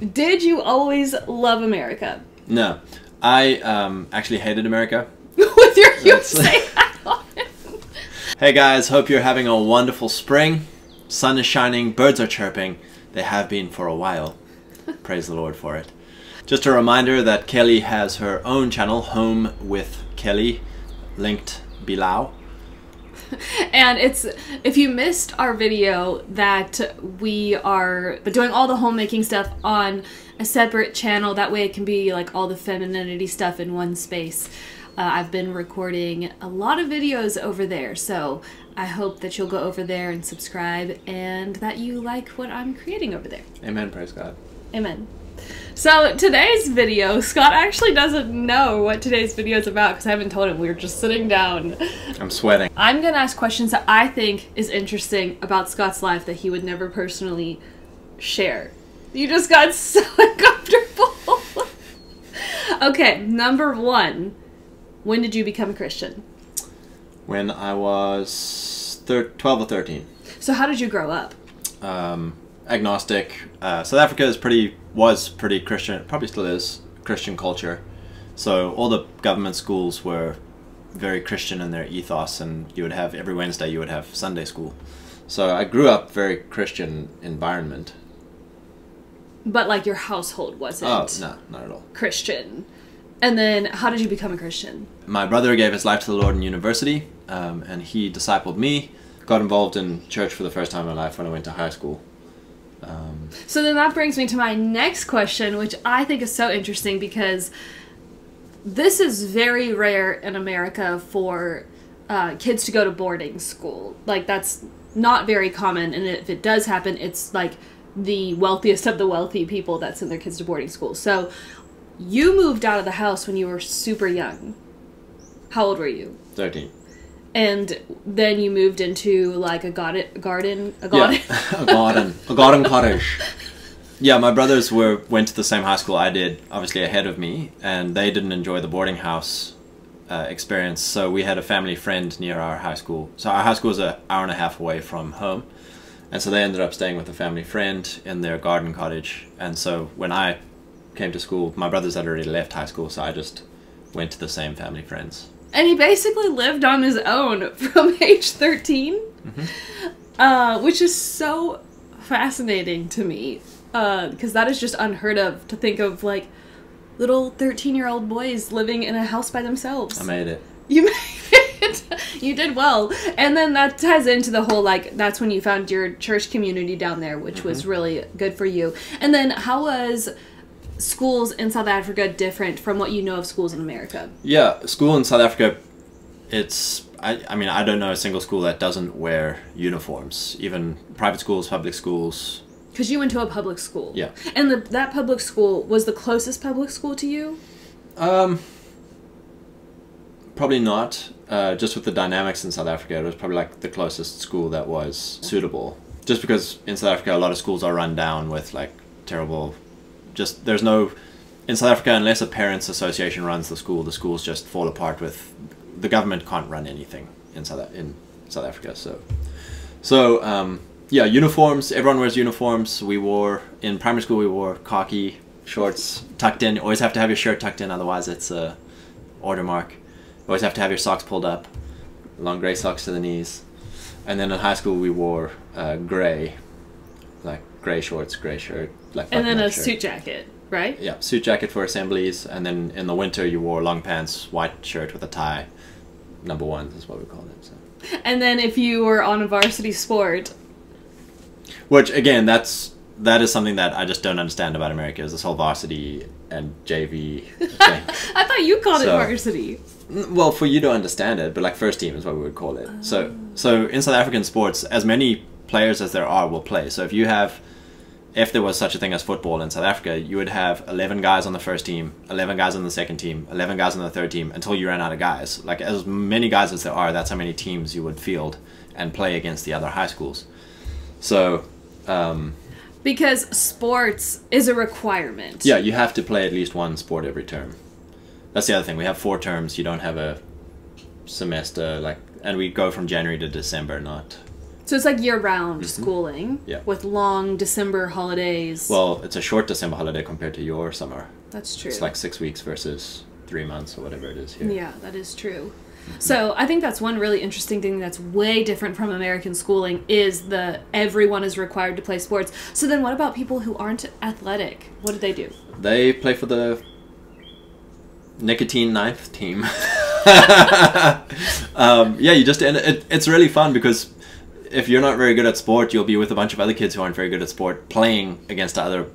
Did you always love America? No, I um, actually hated America. With your you That's- say that on it. Hey guys, hope you're having a wonderful spring. Sun is shining, birds are chirping. They have been for a while. Praise the Lord for it. Just a reminder that Kelly has her own channel, Home with Kelly, linked below. And it's if you missed our video that we are but doing all the homemaking stuff on a separate channel. That way it can be like all the femininity stuff in one space. Uh, I've been recording a lot of videos over there, so I hope that you'll go over there and subscribe and that you like what I'm creating over there. Amen, praise God. Amen. So today's video, Scott actually doesn't know what today's video is about because I haven't told him. We were just sitting down. I'm sweating. I'm gonna ask questions that I think is interesting about Scott's life that he would never personally share. You just got so uncomfortable. okay, number one. When did you become a Christian? When I was thir- 12 or 13. So how did you grow up? um, agnostic. Uh, South Africa is pretty was pretty Christian, probably still is Christian culture. So all the government schools were very Christian in their ethos, and you would have every Wednesday you would have Sunday school. So I grew up very Christian environment. But like your household wasn't Oh no, not at all. Christian. And then how did you become a Christian? My brother gave his life to the Lord in university, um, and he discipled me. Got involved in church for the first time in my life when I went to high school. Um, So then that brings me to my next question, which I think is so interesting because this is very rare in America for uh, kids to go to boarding school. Like, that's not very common, and if it does happen, it's like the wealthiest of the wealthy people that send their kids to boarding school. So you moved out of the house when you were super young. How old were you? Thirteen. And then you moved into like a garden, garden, a garden. Yeah, a garden, a garden cottage. Yeah, my brothers were went to the same high school I did, obviously ahead of me, and they didn't enjoy the boarding house uh, experience. So we had a family friend near our high school. So our high school was an hour and a half away from home, and so they ended up staying with a family friend in their garden cottage. And so when I came to school, my brothers had already left high school, so I just went to the same family friends. And he basically lived on his own from age 13, mm-hmm. uh, which is so fascinating to me. Uh, because that is just unheard of to think of like little 13 year old boys living in a house by themselves. I made it. You made it. You did well. And then that ties into the whole like that's when you found your church community down there, which mm-hmm. was really good for you. And then how was schools in South Africa different from what you know of schools in America? Yeah, school in South Africa, it's. I, I mean, I don't know a single school that doesn't wear uniforms. Even private schools, public schools. Because you went to a public school. Yeah. And the, that public school was the closest public school to you? Um, probably not. Uh, just with the dynamics in South Africa, it was probably like the closest school that was suitable. Just because in South Africa, a lot of schools are run down with like terrible. Just there's no. In South Africa, unless a parents' association runs the school, the schools just fall apart. With the government can't run anything in South in South Africa. So, so um, yeah, uniforms. Everyone wears uniforms. We wore in primary school. We wore khaki shorts tucked in. You always have to have your shirt tucked in, otherwise it's a order mark. You always have to have your socks pulled up, long gray socks to the knees. And then in high school we wore uh, gray, like gray shorts, gray shirt, like And then a shirt. suit jacket, right? Yeah, suit jacket for assemblies, and then in the winter you wore long pants, white shirt with a tie. Number one is what we called it. So. And then if you were on a varsity sport, Which again, that's that is something that I just don't understand about America is this whole varsity and JV thing. I thought you called it So- varsity. Well, for you to understand it, but like first team is what we would call it. So, oh. so in South African sports, as many players as there are will play. So if you have, if there was such a thing as football in South Africa, you would have eleven guys on the first team, eleven guys on the second team, eleven guys on the third team until you ran out of guys. Like as many guys as there are, that's how many teams you would field and play against the other high schools. So. Um, Because sports is a requirement. Yeah, you have to play at least one sport every term. That's the other thing. We have four terms. You don't have a semester like, and we go from January to December, not So it's like year-round schooling Mm-hmm. Yeah. with long December holidays. Well, it's a short December holiday compared to your summer. that's true. It's like six weeks versus three months or whatever it is here. Yeah, that is true. So I think that's one really interesting thing that's way different from American schooling is the everyone is required to play sports. So then what about people who aren't athletic? What do they do? They play for the nicotine ninth team. um, yeah, you just and it, it's really fun because if you're not very good at sport, you'll be with a bunch of other kids who aren't very good at sport, playing against the other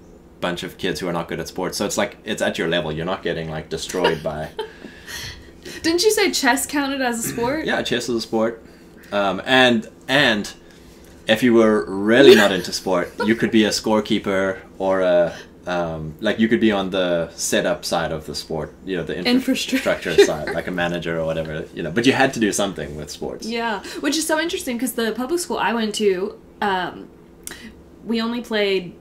bunch of kids who are not good at sports. So it's like it's at your level. You're not getting like destroyed by. Didn't you say chess counted as a sport? Yeah, chess is a sport, um, and and if you were really not into sport, you could be a scorekeeper or a um, like you could be on the setup side of the sport, you know, the Infrastructure. infrastructure side, like a manager or whatever, you know. But you had to do something with sports. Yeah, which is so interesting because the public school I went to, um, we only played,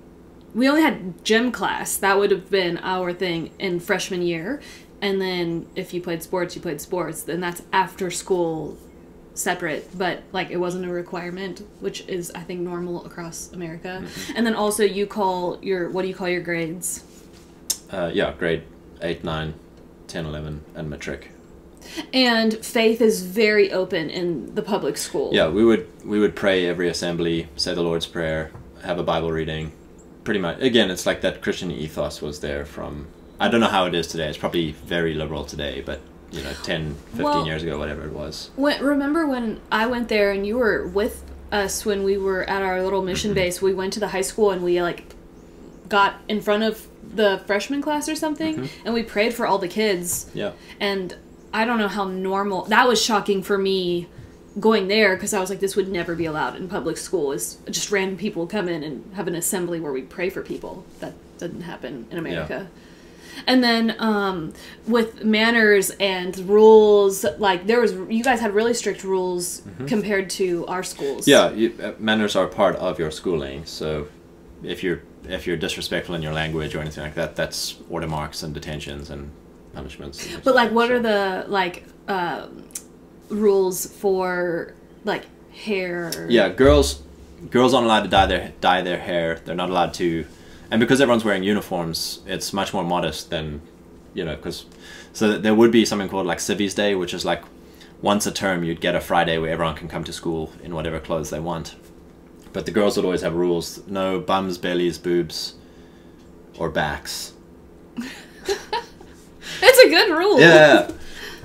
we only had gym class. That would have been our thing in freshman year, and then if you played sports, you played sports. Then that's after school, separate. But like it wasn't a requirement, which is I think normal across America. And then also you call your what do you call your grades? Uh, yeah, grade 8, 9, 10, 11, and matric. And faith is very open in the public school. Yeah, we would we would pray every assembly, say the Lord's Prayer, have a Bible reading. Pretty much, again, it's like that Christian ethos was there from. I don't know how it is today. It's probably very liberal today, but you know, 10, 15 Well- years ago, whatever it was. When, remember when I went there and you were with us when we were at our little mission Mm-hmm. base? We went to the high school and we like got in front of the freshman class or something Mm-hmm. and we prayed for all the kids. Yeah. And I don't know how normal that was shocking for me going there because I was like, this would never be allowed in public school. Is just random people come in and have an assembly where we pray for people. That doesn't happen in America. And then um, with manners and rules, like there was, you guys had really strict rules compared to our schools. Mm-hmm. Yeah, you, uh, manners are part of your schooling. So if you're if you're disrespectful in your language or anything like that, that's order marks and detentions and punishments. and But like, what So- are the like um, rules for like hair? Yeah, girls girls aren't allowed to dye their dye their hair. They're not allowed to, and because everyone's wearing uniforms, it's much more modest than, you know, because so there would be something called like Civvies Day, which is like once a term you'd get a Friday where everyone can come to school in whatever clothes they want. But the girls would always have rules: no bums, bellies, boobs, or backs. It's a good rule. Yeah.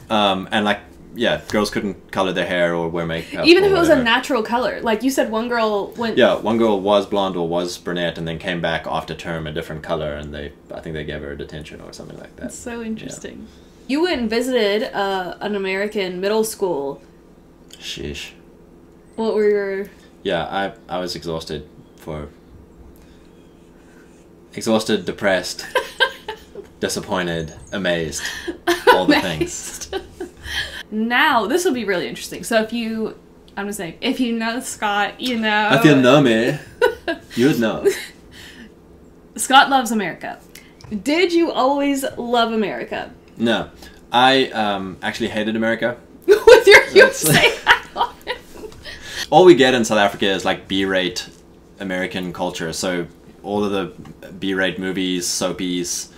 um, and like yeah, girls couldn't color their hair or wear makeup. Even if it was a natural color, like you said, one girl went. Yeah, one girl was blonde or was brunette, and then came back after term a different color, and they I think they gave her a detention or something like that. That's so interesting. You went and visited uh, an American middle school. Sheesh. What were your? Yeah, I I was exhausted for. Exhausted, depressed, disappointed, amazed, all the things. Now this will be really interesting. So if you, I'm just saying, if you know Scott, you know. If you know me, you'd know. Scott loves America. Did you always love America? No, I um, actually hated America. With your you I all we get in South Africa is like B-rate American culture. So all of the B-rate movies, soapies,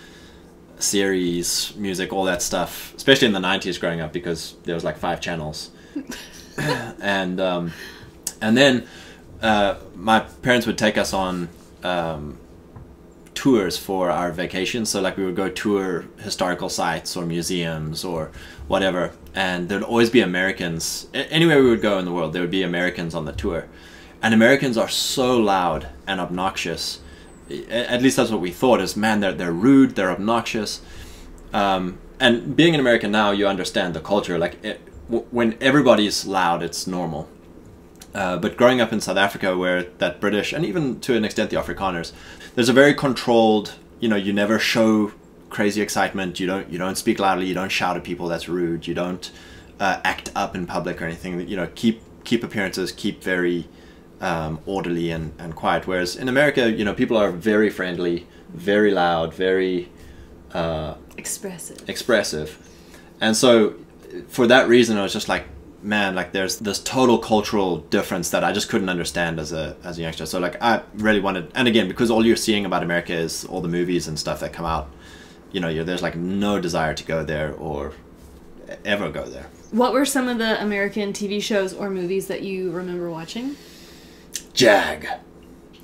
series, music, all that stuff. Especially in the '90s, growing up, because there was like five channels, and um, and then uh, my parents would take us on. Um, tours for our vacations so like we would go tour historical sites or museums or whatever and there'd always be americans anywhere we would go in the world there would be americans on the tour and americans are so loud and obnoxious at least that's what we thought is man they're, they're rude they're obnoxious um, and being an american now you understand the culture like it, w- when everybody's loud it's normal uh, but growing up in South Africa, where that British and even to an extent the Afrikaners, there's a very controlled. You know, you never show crazy excitement. You don't. You don't speak loudly. You don't shout at people. That's rude. You don't uh, act up in public or anything. You know, keep keep appearances. Keep very um, orderly and, and quiet. Whereas in America, you know, people are very friendly, very loud, very uh, Expressive. expressive. And so, for that reason, I was just like, man, like there's this total cultural difference that I just couldn't understand as a as a youngster. So like I really wanted, and again because all you're seeing about America is all the movies and stuff that come out. You know, you're, there's like no desire to go there or ever go there. What were some of the American TV shows or movies that you remember watching? Jag.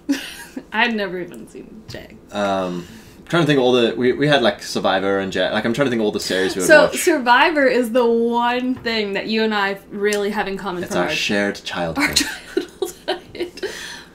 I'd never even seen Jag. Um, I'm trying to think all the we, we had like Survivor and Jag. Like I'm trying to think of all the series we would So watch. Survivor is the one thing that you and I really have in common it's from our shared childhood. our childhood.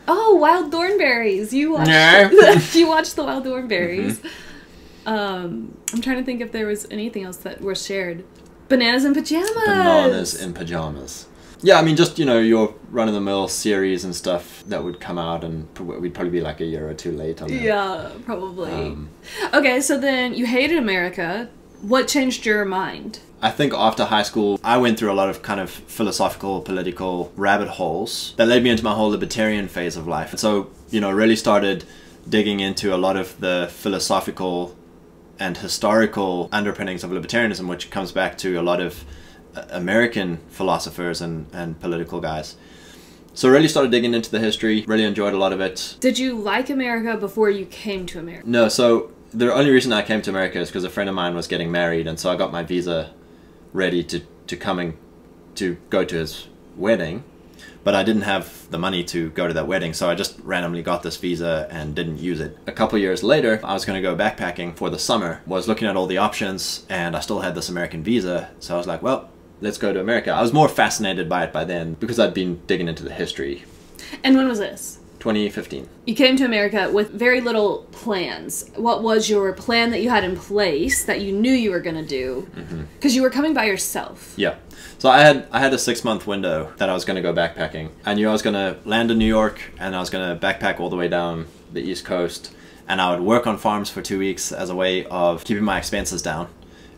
oh, Wild Thornberrys! You watched? You watched the Wild Thornberrys. Mm-hmm. Um, I'm trying to think if there was anything else that was shared. Bananas in pajamas. Bananas in pajamas. Yeah, I mean, just you know, your run of the mill series and stuff that would come out, and we'd probably be like a year or two late on that. Yeah, probably. Um, okay, so then you hated America. What changed your mind? I think after high school, I went through a lot of kind of philosophical, political rabbit holes that led me into my whole libertarian phase of life. And so, you know, really started digging into a lot of the philosophical and historical underpinnings of libertarianism, which comes back to a lot of American philosophers and, and political guys. So really started digging into the history, really enjoyed a lot of it. Did you like America before you came to America? No, so the only reason I came to America is because a friend of mine was getting married, and so I got my visa ready to, to coming to go to his wedding. But I didn't have the money to go to that wedding, so I just randomly got this visa and didn't use it. A couple years later, I was going to go backpacking for the summer. Was looking at all the options, and I still had this American visa, so I was like, well, let's go to America. I was more fascinated by it by then because I'd been digging into the history. And when was this? 2015. You came to America with very little plans. What was your plan that you had in place that you knew you were going to do? Mm-hmm. Because you were coming by yourself. Yeah. So I had I had a six month window that I was going to go backpacking. I knew I was going to land in New York and I was going to backpack all the way down the East Coast, and I would work on farms for two weeks as a way of keeping my expenses down,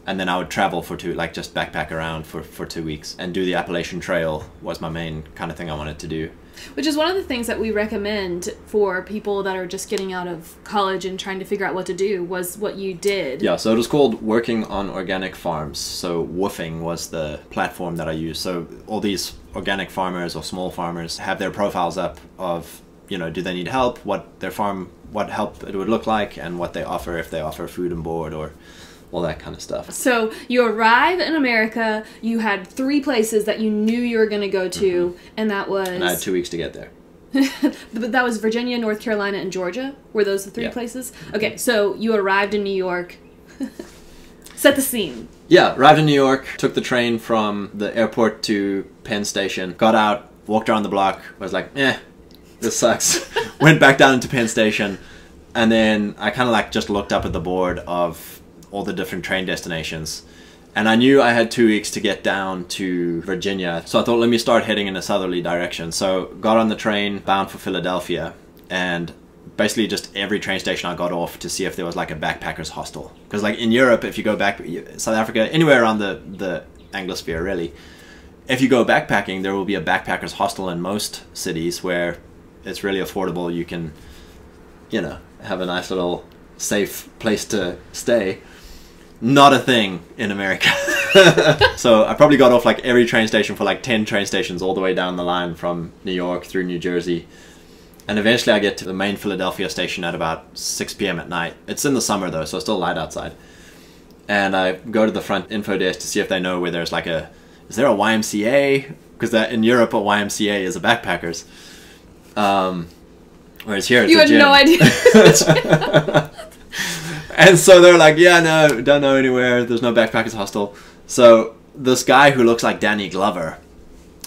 and then I would travel for two like just backpack around for for two weeks and do the Appalachian Trail was my main kind of thing I wanted to do. Which is one of the things that we recommend for people that are just getting out of college and trying to figure out what to do was what you did. Yeah, so it was called Working on Organic Farms. So WWOOFing was the platform that I used. So all these organic farmers or small farmers have their profiles up of, you know, do they need help, what their farm, what help it would look like, and what they offer if they offer food and board or all that kind of stuff. So you arrive in America, you had three places that you knew you were going to go to, and that was And I had two weeks to get there. but that was Virginia, North Carolina, and Georgia. Were those the three Yeah. places? Okay, so you arrived in New York. Set the scene. Yeah, arrived in New York, took the train from the airport to Penn Station, got out, walked around the block, was like, eh, this sucks. Went back down into Penn Station, and then I kind of like just looked up at the board of all the different train destinations. And I knew I had two weeks to get down to Virginia, so I thought, let me start heading in a southerly direction. So got on the train bound for Philadelphia, and basically just every train station I got off to see if there was like a backpackers hostel. Because like in Europe, if you go back, South Africa, anywhere around the the Anglosphere, really, if you go backpacking, there will be a backpackers hostel in most cities where it's really affordable. You can, you know, have a nice little safe place to stay. Not a thing in America. so I probably got off like every train station for like 10 train stations all the way down the line from New York through New Jersey. And eventually I get to the main Philadelphia station at about 6 p.m. at night. It's in the summer though, so it's still light outside. And I go to the front info desk to see if they know where there's like a, is there a YMCA? Because that in Europe a YMCA is a backpackers. Um, whereas here it's You had no idea. and so they're like, yeah, no, don't know anywhere. There's no backpackers hostel. So this guy who looks like Danny Glover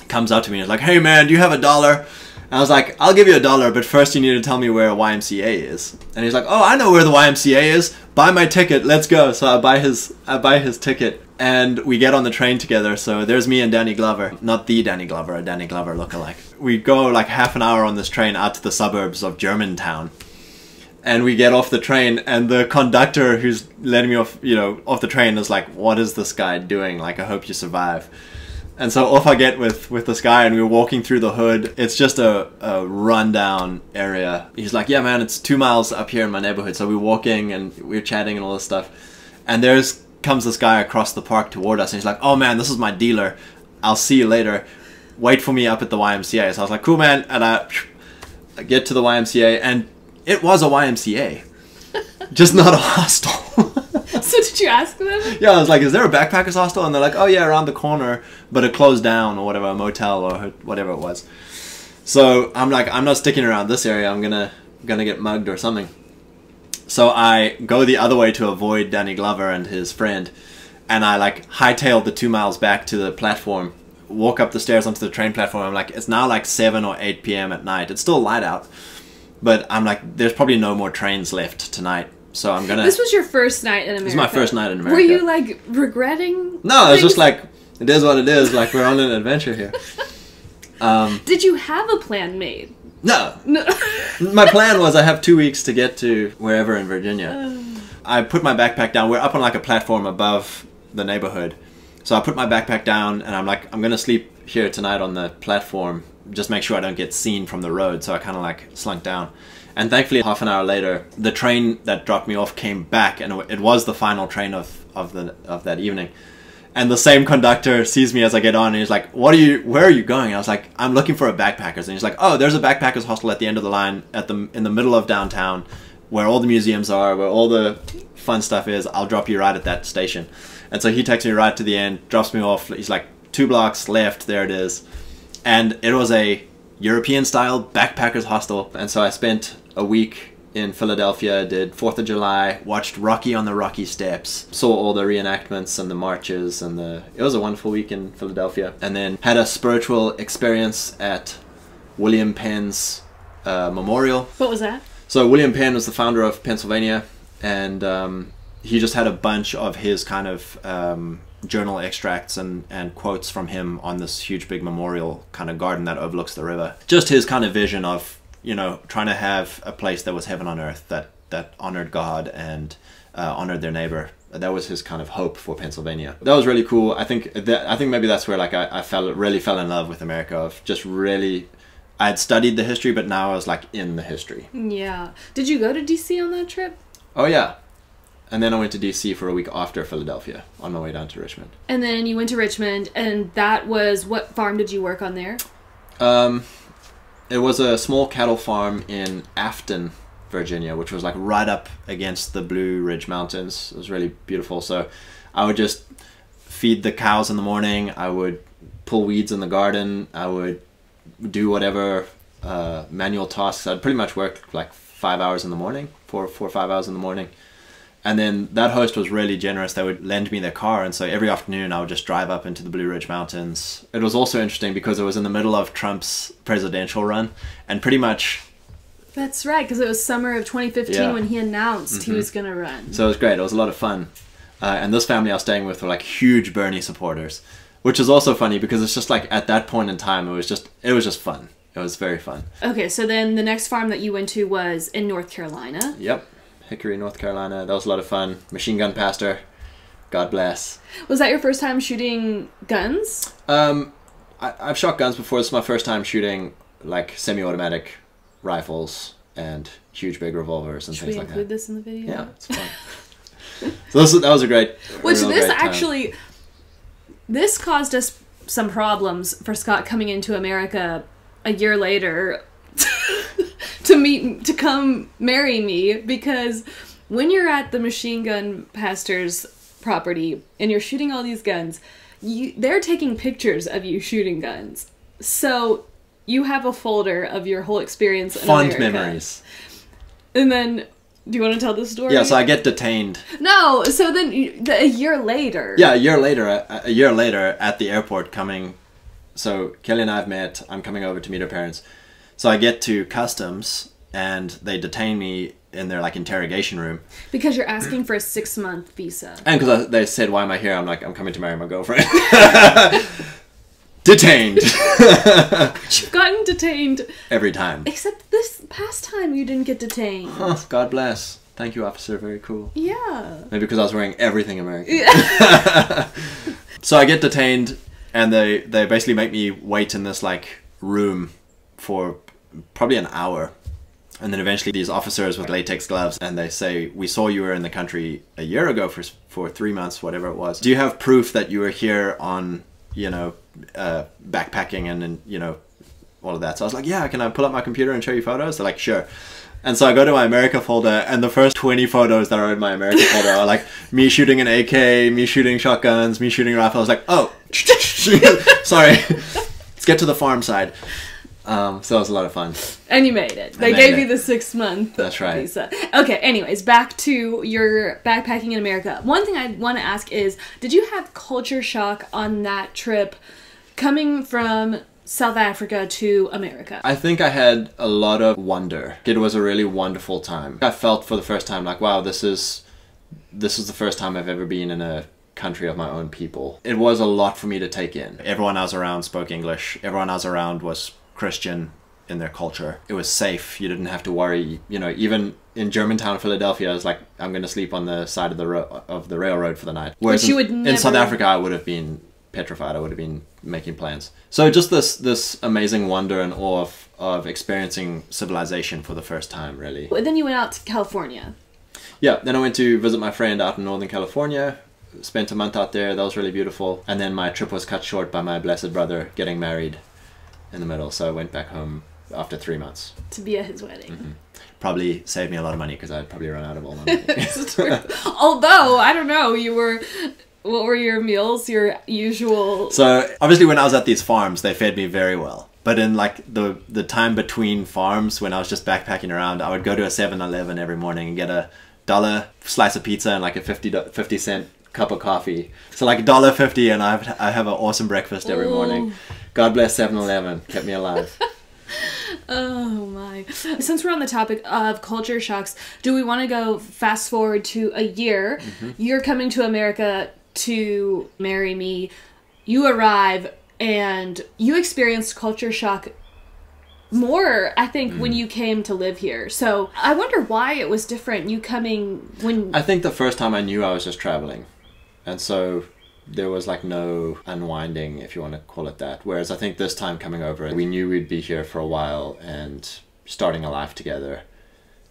comes up to me and is like, hey man, do you have a dollar? And I was like, I'll give you a dollar, but first you need to tell me where YMCA is. And he's like, oh, I know where the YMCA is. Buy my ticket. Let's go. So I buy his, I buy his ticket, and we get on the train together. So there's me and Danny Glover, not the Danny Glover, a Danny Glover lookalike. We go like half an hour on this train out to the suburbs of Germantown and we get off the train and the conductor who's letting me off you know off the train is like what is this guy doing? Like i hope you survive. And so off i get with with this guy and we we're walking through the hood. It's just a, a rundown area. He's like yeah man it's two miles up here in my neighborhood. So we're walking and we're chatting and all this stuff. And there's comes this guy across the park toward us and he's like oh man this is my dealer. I'll see you later. Wait for me up at the YMCA." So I was like, "Cool, man." And I get to the YMCA, and it was a YMCA, just not a hostel. so did you ask them? yeah, I was like, "Is there a backpackers hostel?" And they're like, "Oh yeah, around the corner, but it closed down or whatever, a motel or whatever it was." So I'm like, I'm not sticking around this area. I'm gonna gonna get mugged or something. So I go the other way to avoid Danny Glover and his friend, and I like hightailed the two miles back to the platform. Walk up the stairs onto the train platform. I'm like, it's now like seven or eight p.m. at night. It's still light out, but I'm like, there's probably no more trains left tonight. So I'm gonna. This was your first night in America. This is my first night in America. Were you like regretting? No, it's just like it is what it is. Like we're on an adventure here. Um, Did you have a plan made? no, No. my plan was I have two weeks to get to wherever in Virginia. I put my backpack down. We're up on like a platform above the neighborhood, so I put my backpack down and I'm like, I'm gonna sleep here tonight on the platform. Just make sure I don't get seen from the road. So I kind of like slunk down. And thankfully, half an hour later, the train that dropped me off came back, and it was the final train of, of the of that evening. And the same conductor sees me as I get on, and he's like, "What are you? Where are you going?" And I was like, "I'm looking for a backpackers." And he's like, "Oh, there's a backpackers hostel at the end of the line, at the in the middle of downtown, where all the museums are, where all the fun stuff is. I'll drop you right at that station." And so he takes me right to the end, drops me off. He's like, two blocks left, there it is. And it was a European style backpackers hostel. And so I spent a week in Philadelphia, did 4th of July, watched Rocky on the Rocky Steps, saw all the reenactments and the marches and the it was a wonderful week in Philadelphia. And then had a spiritual experience at William Penn's uh, memorial. What was that? So William Penn was the founder of Pennsylvania, and um, he just had a bunch of his kind of um, journal extracts and, and quotes from him on this huge big memorial kind of garden that overlooks the river. Just his kind of vision of you know trying to have a place that was heaven on earth that that honored God and uh, honored their neighbor. That was his kind of hope for Pennsylvania. That was really cool. I think that I think maybe that's where like I, I fell really fell in love with America. Of just really, I had studied the history, but now I was like in the history. Yeah. Did you go to DC on that trip? Oh yeah. And then I went to DC for a week after Philadelphia on my way down to Richmond. And then you went to Richmond, and that was what farm did you work on there? Um, it was a small cattle farm in Afton, Virginia, which was like right up against the Blue Ridge Mountains. It was really beautiful. So I would just feed the cows in the morning. I would pull weeds in the garden. I would do whatever uh, manual tasks. I'd pretty much work like five hours in the morning, four, four or five hours in the morning. And then that host was really generous. They would lend me their car, and so every afternoon I would just drive up into the Blue Ridge Mountains. It was also interesting because it was in the middle of Trump's presidential run, and pretty much That's right, because it was summer of 2015 Yeah. when he announced he was going to run. so it was great. It was a lot of fun. Uh, and this family I was staying with were like huge Bernie supporters, which is also funny because it's just like at that point in time it was just it was just fun. It was very fun. Okay, so then the next farm that you went to was in North Carolina. Yep, Hickory, North Carolina. That was a lot of fun. Machine gun pastor. God bless. Was that your first time shooting guns? Um, I, I've shot guns before. This is my first time shooting like semi-automatic rifles and huge big revolvers and Should things we like include that. this in the video? Yeah, it's fun. so this, that was a great. Which this great time. actually, this caused us some problems for Scott coming into America a year later to meet to come marry me because when you're at the machine gun pastor's property and you're shooting all these guns, you they're taking pictures of you shooting guns. So you have a folder of your whole experience fond memories. And then do you want to tell the story? Yeah, so I get detained. No, so then a year later. Yeah, a year later, a, a year later at the airport, coming. So Kelly and I have met. I'm coming over to meet her parents. So I get to customs, and they detain me in their like interrogation room. Because you're asking for a six month visa. And because they said, "Why am I here?" I'm like, "I'm coming to marry my girlfriend." Detained You've gotten detained. every time. Except this past time you didn't get detained. Oh, God bless. Thank you, officer. Very cool. Yeah. Maybe because I was wearing everything American. Yeah. So I get detained, and they they basically make me wait in this like room for probably an hour, and then eventually these officers with latex gloves and they say, "We saw you were in the country a year ago for for three months, whatever it was. Do you have proof that you were here on you know uh, backpacking and, and you know all of that. So I was like, yeah, can I pull up my computer and show you photos? They're like, sure. And so I go to my America folder, and the first 20 photos that are in my America folder are like me shooting an AK, me shooting shotguns, me shooting rifles. I was like, oh, sorry. Let's get to the farm side. Um, so it was a lot of fun. And you made it. They made gave it. you the six month That's right. visa. Okay, anyways, back to your backpacking in America. One thing I want to ask is did you have culture shock on that trip coming from South Africa to America? I think I had a lot of wonder. It was a really wonderful time. I felt for the first time like, wow, this is this is the first time I've ever been in a country of my own people. It was a lot for me to take in. Everyone I was around spoke English. Everyone I was around was Christian in their culture. It was safe. You didn't have to worry. You know, even in Germantown, Philadelphia, I was like, I'm going to sleep on the side of the ro- of the railroad for the night. Whereas you in, would in South Africa, I would have been petrified. I would have been making plans. So just this this amazing wonder and awe of, of experiencing civilization for the first time, really. And then you went out to California. Yeah. Then I went to visit my friend out in Northern California. Spent a month out there. That was really beautiful. And then my trip was cut short by my blessed brother getting married in the middle. So I went back home after three months. to be at his wedding. Mm-hmm. Probably saved me a lot of money because I'd probably run out of all my money. Although I don't know, you were. What were your meals? Your usual. So obviously, when I was at these farms, they fed me very well. But in like the the time between farms, when I was just backpacking around, I would go to a 7-Eleven every morning and get a dollar slice of pizza and like a 50, 50 cent cup of coffee. So like dollar fifty, and I have I have an awesome breakfast every morning. God bless 7-Eleven, kept me alive. Oh my! Since we're on the topic of culture shocks, do we want to go fast forward to a year? Mm-hmm. You're coming to America to marry me. You arrive and you experienced culture shock more, I think, when mm. you came to live here. So I wonder why it was different. You coming when I think the first time I knew I was just traveling, and so there was like no unwinding, if you want to call it that. Whereas I think this time coming over, we knew we'd be here for a while and starting a life together,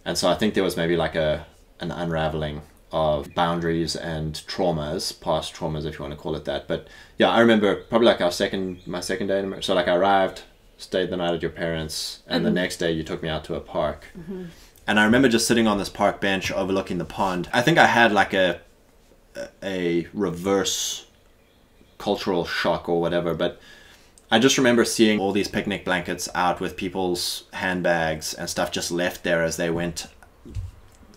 and so I think there was maybe like a an unraveling of boundaries and traumas, past traumas, if you want to call it that. But yeah, I remember probably like our second, my second day. So like I arrived, stayed the night at your parents, and the mm-hmm. next day you took me out to a park. Mm-hmm. And I remember just sitting on this park bench overlooking the pond. I think I had like a a reverse cultural shock or whatever, but I just remember seeing all these picnic blankets out with people's handbags and stuff just left there as they went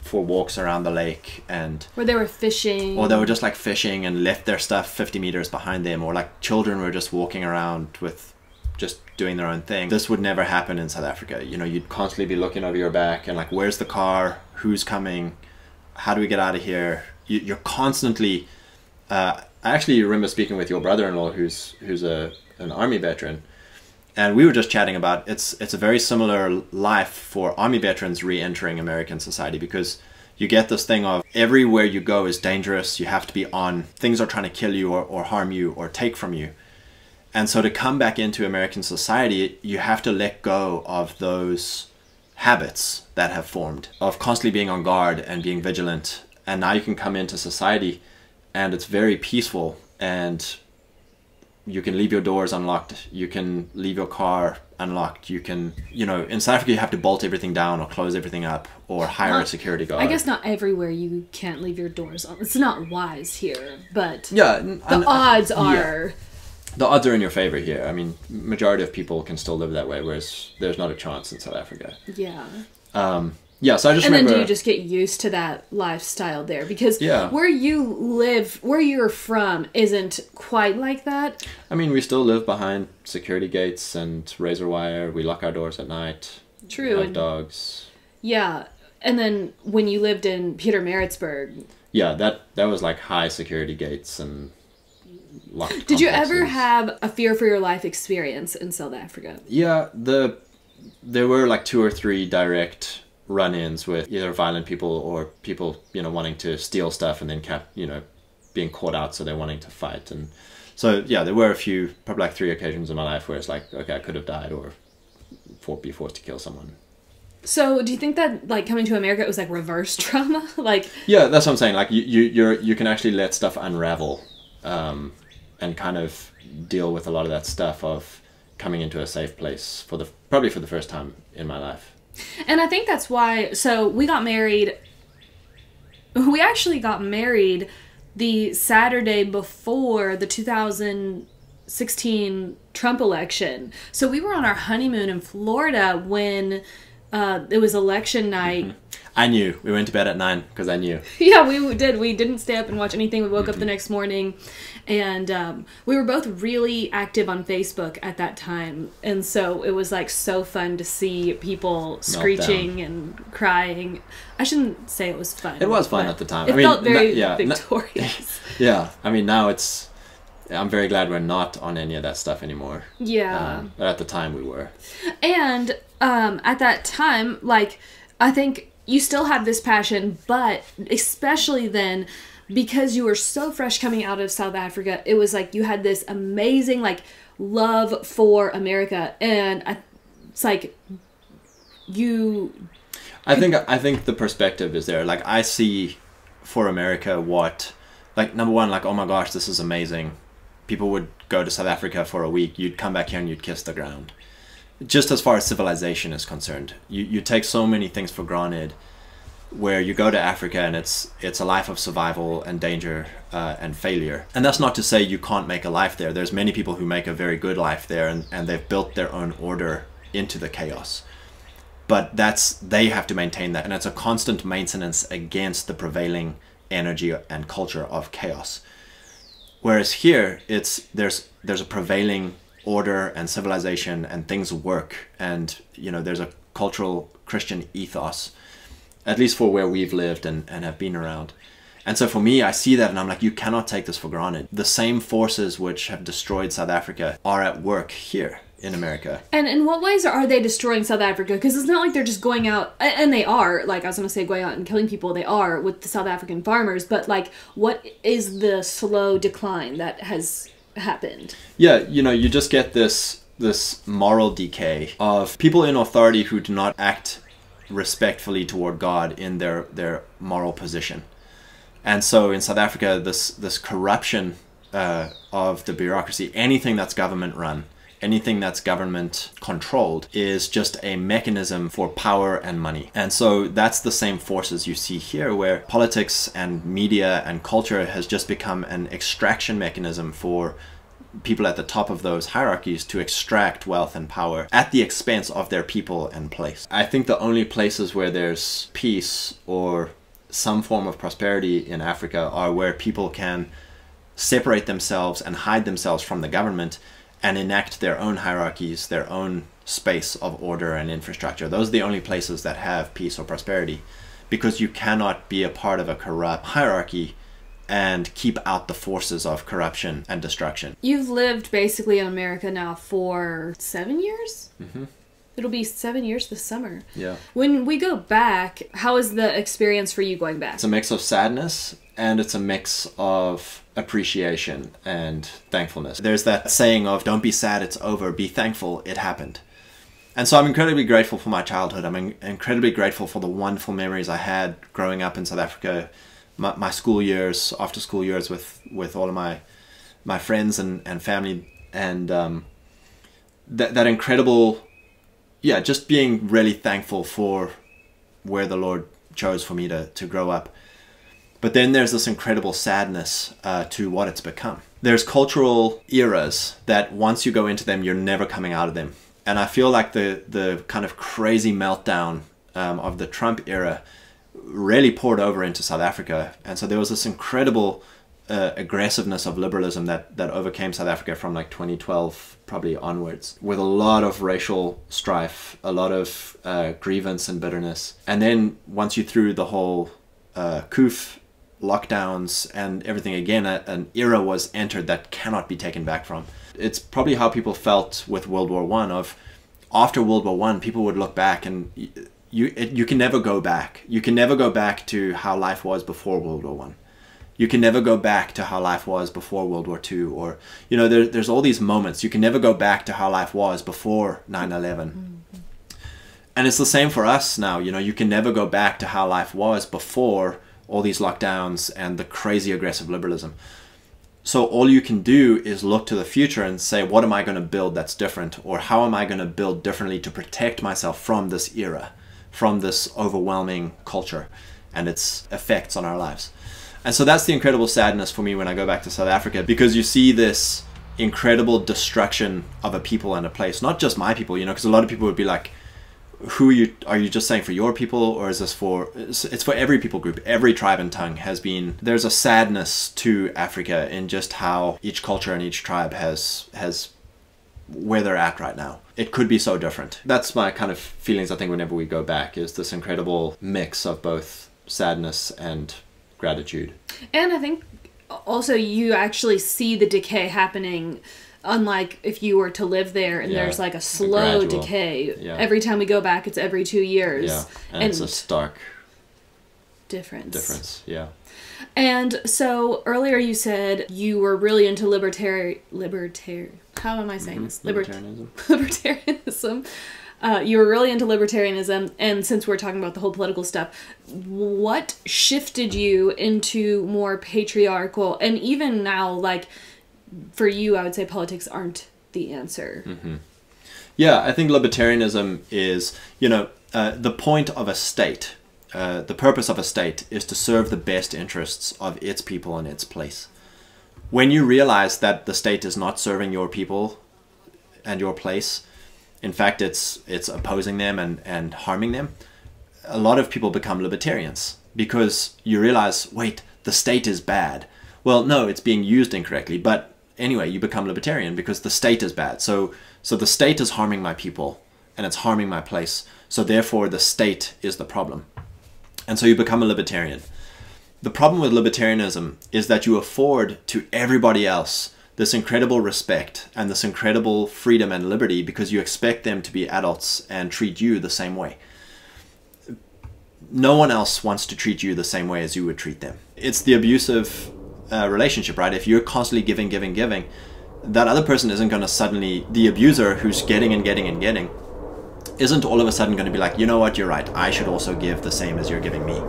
for walks around the lake and where they were fishing. or they were just like fishing and left their stuff 50 meters behind them or like children were just walking around with just doing their own thing. This would never happen in south africa. You know you'd constantly be looking over your back and like where's the car? Who's coming? How do we get out of here you're constantly uh, i actually remember speaking with your brother-in-law who's who's a an army veteran and we were just chatting about it's it's a very similar life for army veterans re-entering American society because you get this thing of everywhere you go is dangerous. You have to be on. Things are trying to kill you or, or harm you or take from you. And so to come back into American society, you have to let go of those habits that have formed of constantly being on guard and being vigilant. And now you can come into society and it's very peaceful and you can leave your doors unlocked you can leave your car unlocked you can you know in south africa you have to bolt everything down or close everything up or hire Well, a security guard I guess not everywhere you can't leave your doors on. It's not wise here, but yeah the and- odds yeah. are the odds are in your favor here i mean majority of people can still live that way whereas there's not a chance in south africa yeah. um yeah so i just And then do you just get used to that lifestyle there? Because Yeah. where you live, where you're from, isn't quite like that. i mean we still live behind security gates and razor wire we lock our doors at night True. and- dogs Yeah. And then when you lived in Pietermaritzburg, yeah that that was like high security gates and locked did you ever have a fear for your life experience in South Africa? Yeah, the there were like two or three direct run-ins with either violent people or people you know wanting to steal stuff and then cap you know being caught out so they're wanting to fight and so yeah there were a few probably like three occasions in my life where it's like okay I could have died or for, be forced to kill someone So do you think that like coming to America it was like reverse trauma? like yeah that's what I'm saying like you you you're, you can actually let stuff unravel um, and kind of deal with a lot of that stuff of coming into a safe place for the probably for the first time in my life. And I think that's why. So we got married. We actually got married the Saturday before the 2016 Trump election. So we were on our honeymoon in Florida when uh, it was election night. I knew. We went to bed at nine because I knew. Yeah, we did. We didn't stay up and watch anything. We woke up the next morning, and um, we were both really active on Facebook at that time, and so it was like so fun to see people screeching and crying. I shouldn't say it was fun. It was fun at the time. It I mean, felt very yeah, victorious. Yeah, I mean now it's. I'm very glad we're not on any of that stuff anymore. yeah. Um, but at the time we were. And um, at that time, like, I think you still have this passion, but especially then, because you were so fresh coming out of South Africa, it was like you had this amazing, like, love for America. And I, it's like you. I think I think the perspective is there. Like I see for America what like number one, like, oh my gosh, this is amazing. People would go to South Africa for a week, you'd come back here and you'd kiss the ground. Just as far as civilization is concerned. You you take so many things for granted where you go to Africa and it's it's a life of survival and danger uh, and failure. And that's not to say you can't make a life there. There's many people who make a very good life there and, and they've built their own order into the chaos but that's they have to maintain that and it's a constant maintenance against the prevailing energy and culture of chaos whereas here it's there's there's a prevailing order and civilization and things work and you know there's a cultural christian ethos at least for where we've lived and, and have been around and so for me i see that and i'm like you cannot take this for granted the same forces which have destroyed south africa are at work here in america And in what ways are they destroying South Africa? Because it's not like they're just going out, and they are, like I was going to say, going out and killing people. They are with the South African farmers. But, like, what is the slow decline that has happened? Yeah, you know, you just get this this moral decay of people in authority who do not act respectfully toward God in their their moral position. And so in South Africa, this this corruption uh, of the bureaucracy, anything that's government run, anything that's government controlled, is just a mechanism for power and money. And so that's the same forces you see here, where politics and media and culture has just become an extraction mechanism for people at the top of those hierarchies to extract wealth and power at the expense of their people and place. I think the only places where there's peace or some form of prosperity in Africa are where people can separate themselves and hide themselves from the government and enact their own hierarchies, their own space of order and infrastructure. Those are the only places that have peace or prosperity because you cannot be a part of a corrupt hierarchy and keep out the forces of corruption and destruction. You've lived basically in America now for seven years? Mm-hmm. It'll be seven years this summer. Yeah. When we go back, how is the experience for you going back? It's a mix of sadness and it's a mix of appreciation and thankfulness. There's that saying of don't be sad, it's over, be thankful, it happened. And so I'm incredibly grateful for my childhood. I'm in- incredibly grateful for the wonderful memories I had growing up in South Africa, my, my school years, after school years with, with all of my my friends and, and family, and um, that, that incredible, yeah, just being really thankful for where the Lord chose for me to, to grow up. But then there's this incredible sadness uh, to what it's become. There's cultural eras that once you go into them, you're never coming out of them. And I feel like the, the kind of crazy meltdown um, of the Trump era really poured over into South Africa. And so there was this incredible uh, aggressiveness of liberalism that, that overcame South Africa from like 2012 probably onwards, with a lot of racial strife, a lot of uh, grievance and bitterness. And then once you threw the whole uh, lockdowns and everything again, a, an era was entered that cannot be taken back from. It's probably how people felt with World War One. Of after World War One, people would look back and you it, you can never go back. You can never go back to how life was before World War One. You can never go back to how life was before World War Two, or you know, there, there's all these moments. You can never go back to how life was before 9/11 mm-hmm. and it's the same for us now you know you can never go back to how life was before all these lockdowns and the crazy aggressive liberalism So all you can do is look to the future and say, what am I going to build that's different? Or how am I going to build differently to protect myself from this era, from this overwhelming culture and its effects on our lives? And so that's the incredible sadness for me when I go back to South Africa because you see this incredible destruction of a people and a place. Not just my people, you know, because a lot of people would be like, who you are you just saying for your people or is this for it's for every people group. Every tribe and tongue has been there's a sadness to africa in just how each culture and each tribe has has where they're at right now. It could be so different. That's my kind of feelings i think whenever we go back is this incredible mix of both sadness and gratitude. And I think also you actually see the decay happening. Unlike if you were to live there and Yeah, there's like a slow gradual- decay. yeah. Every time we go back, it's every two years. yeah and, And, it's a stark difference. difference yeah And so earlier you said you were really into libertarian. Libertarian. How am I saying this? Libertarianism libertarianism. Uh, you were really into libertarianism, and since we're talking about the whole political stuff, what shifted you into more patriarchal? And even now, like for you, I would say politics aren't the answer. Yeah, I think libertarianism is, you know, uh, the point of a state, uh, the purpose of a state is to serve the best interests of its people and its place. When you realize that the state is not serving your people and your place, in fact, it's it's opposing them and, and harming them, a lot of people become libertarians because you realize, wait, the state is bad. Well, no, it's being used incorrectly, but anyway, you become libertarian because the state is bad. So so the state is harming my people and it's harming my place. So therefore the state is the problem. And so you become a libertarian. The problem with libertarianism is that you afford to everybody else this incredible respect and this incredible freedom and liberty because you expect them to be adults and treat you the same way no one else wants to treat you the same way as you would treat them. It's the abusive uh, relationship, right? If you're constantly giving, giving, giving, that other person isn't going to suddenly, the abuser who's getting and getting and getting, isn't all of a sudden going to be like, you know what, you're right, I should also give the same as you're giving me.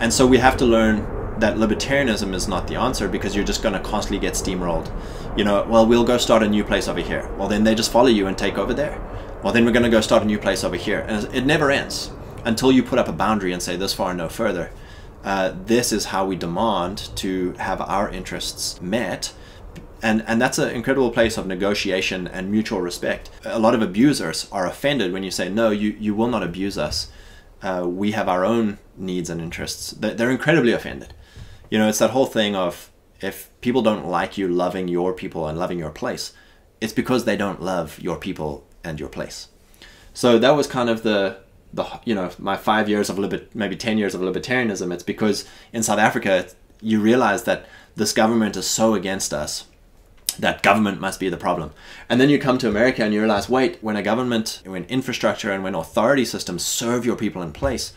And so we have to learn that libertarianism is not the answer because you're just going to constantly get steamrolled. You know, well, we'll go start a new place over here. Well, then they just follow you and take over there. Well, then we're going to go start a new place over here. And it never ends until you put up a boundary and say this far no further. Uh, this is how we demand to have our interests met. And, and that's an incredible place of negotiation and mutual respect. A lot of abusers are offended when you say, no, you, you will not abuse us. Uh, we have our own needs and interests. They're, they're incredibly offended. You know, it's that whole thing of if people don't like you loving your people and loving your place, it's because they don't love your people and your place. So that was kind of the the you know my five years of maybe ten years of libertarianism. It's because in South Africa you realize that this government is so against us that government must be the problem. And then you come to America and you realize, wait, when a government, when infrastructure and when authority systems serve your people in place,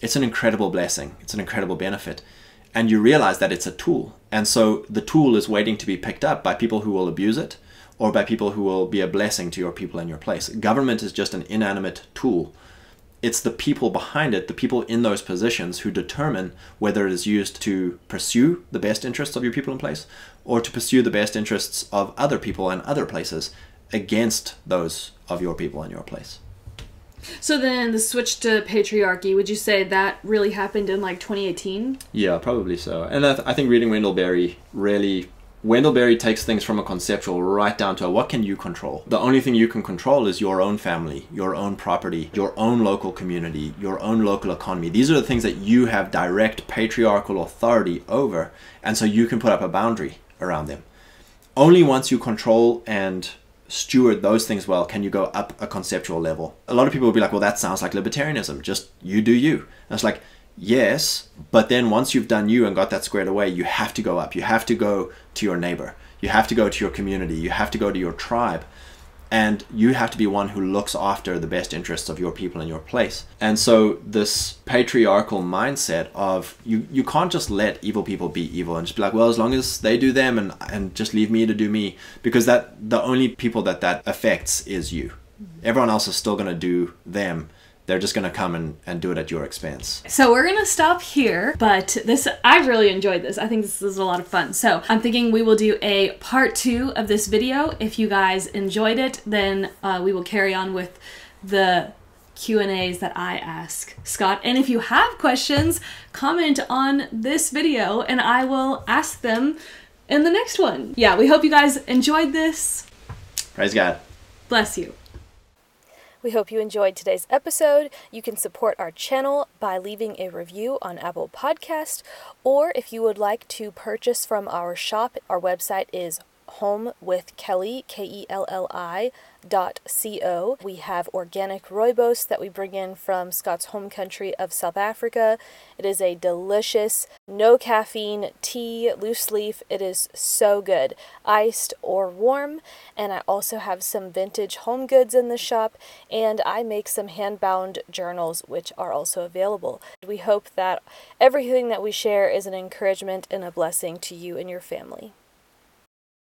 it's an incredible blessing. It's an incredible benefit. And you realize that it's a tool. And so the tool is waiting to be picked up by people who will abuse it or by people who will be a blessing to your people in your place. Government is just an inanimate tool. It's the people behind it, the people in those positions who determine whether it is used to pursue the best interests of your people in place or to pursue the best interests of other people and other places against those of your people in your place. So then the switch to patriarchy, would you say that really happened in like 2018? Yeah, probably so. And I, th- I think reading Wendell Berry really. Wendell Berry takes things from a conceptual right down to a, what can you control? The only thing you can control is your own family, your own property, your own local community, your own local economy. These are the things that you have direct patriarchal authority over, and so you can put up a boundary around them. Only once you control and steward those things well can you go up a conceptual level. A lot of people will be like, well, that sounds like libertarianism. Just you do you. And it's like, yes, but then once you've done you and got that squared away, you have to go up. You have to go to your neighbor. You have to go to your community. You have to go to your tribe. And you have to be one who looks after the best interests of your people in your place. And so this patriarchal mindset of you, you can't just let evil people be evil and just be like, well, as long as they do them and, and just leave me to do me, because that the only people that that affects is you. Everyone else is still going to do them they're just going to come and, and do it at your expense. So we're gonna stop here, but this I really enjoyed this. I think this is a lot of fun. So I'm thinking we will do a part two of this video. If you guys enjoyed it, then uh, we will carry on with the Q and A's that I ask Scott. And if you have questions, comment on this video, and I will ask them in the next one. Yeah, we hope you guys enjoyed this. Praise God. Bless you. We hope you enjoyed today's episode. You can support our channel by leaving a review on Apple Podcast, or if you would like to purchase from our shop, our website is home with Kelli, K E L L I co. We have organic rooibos that we bring in from Scott's home country of South Africa. It is a delicious, no caffeine tea, loose leaf. It is so good, iced or warm. And I also have some vintage home goods in the shop, and I make some hand bound journals, which are also available. We hope that everything that we share is an encouragement and a blessing to you and your family.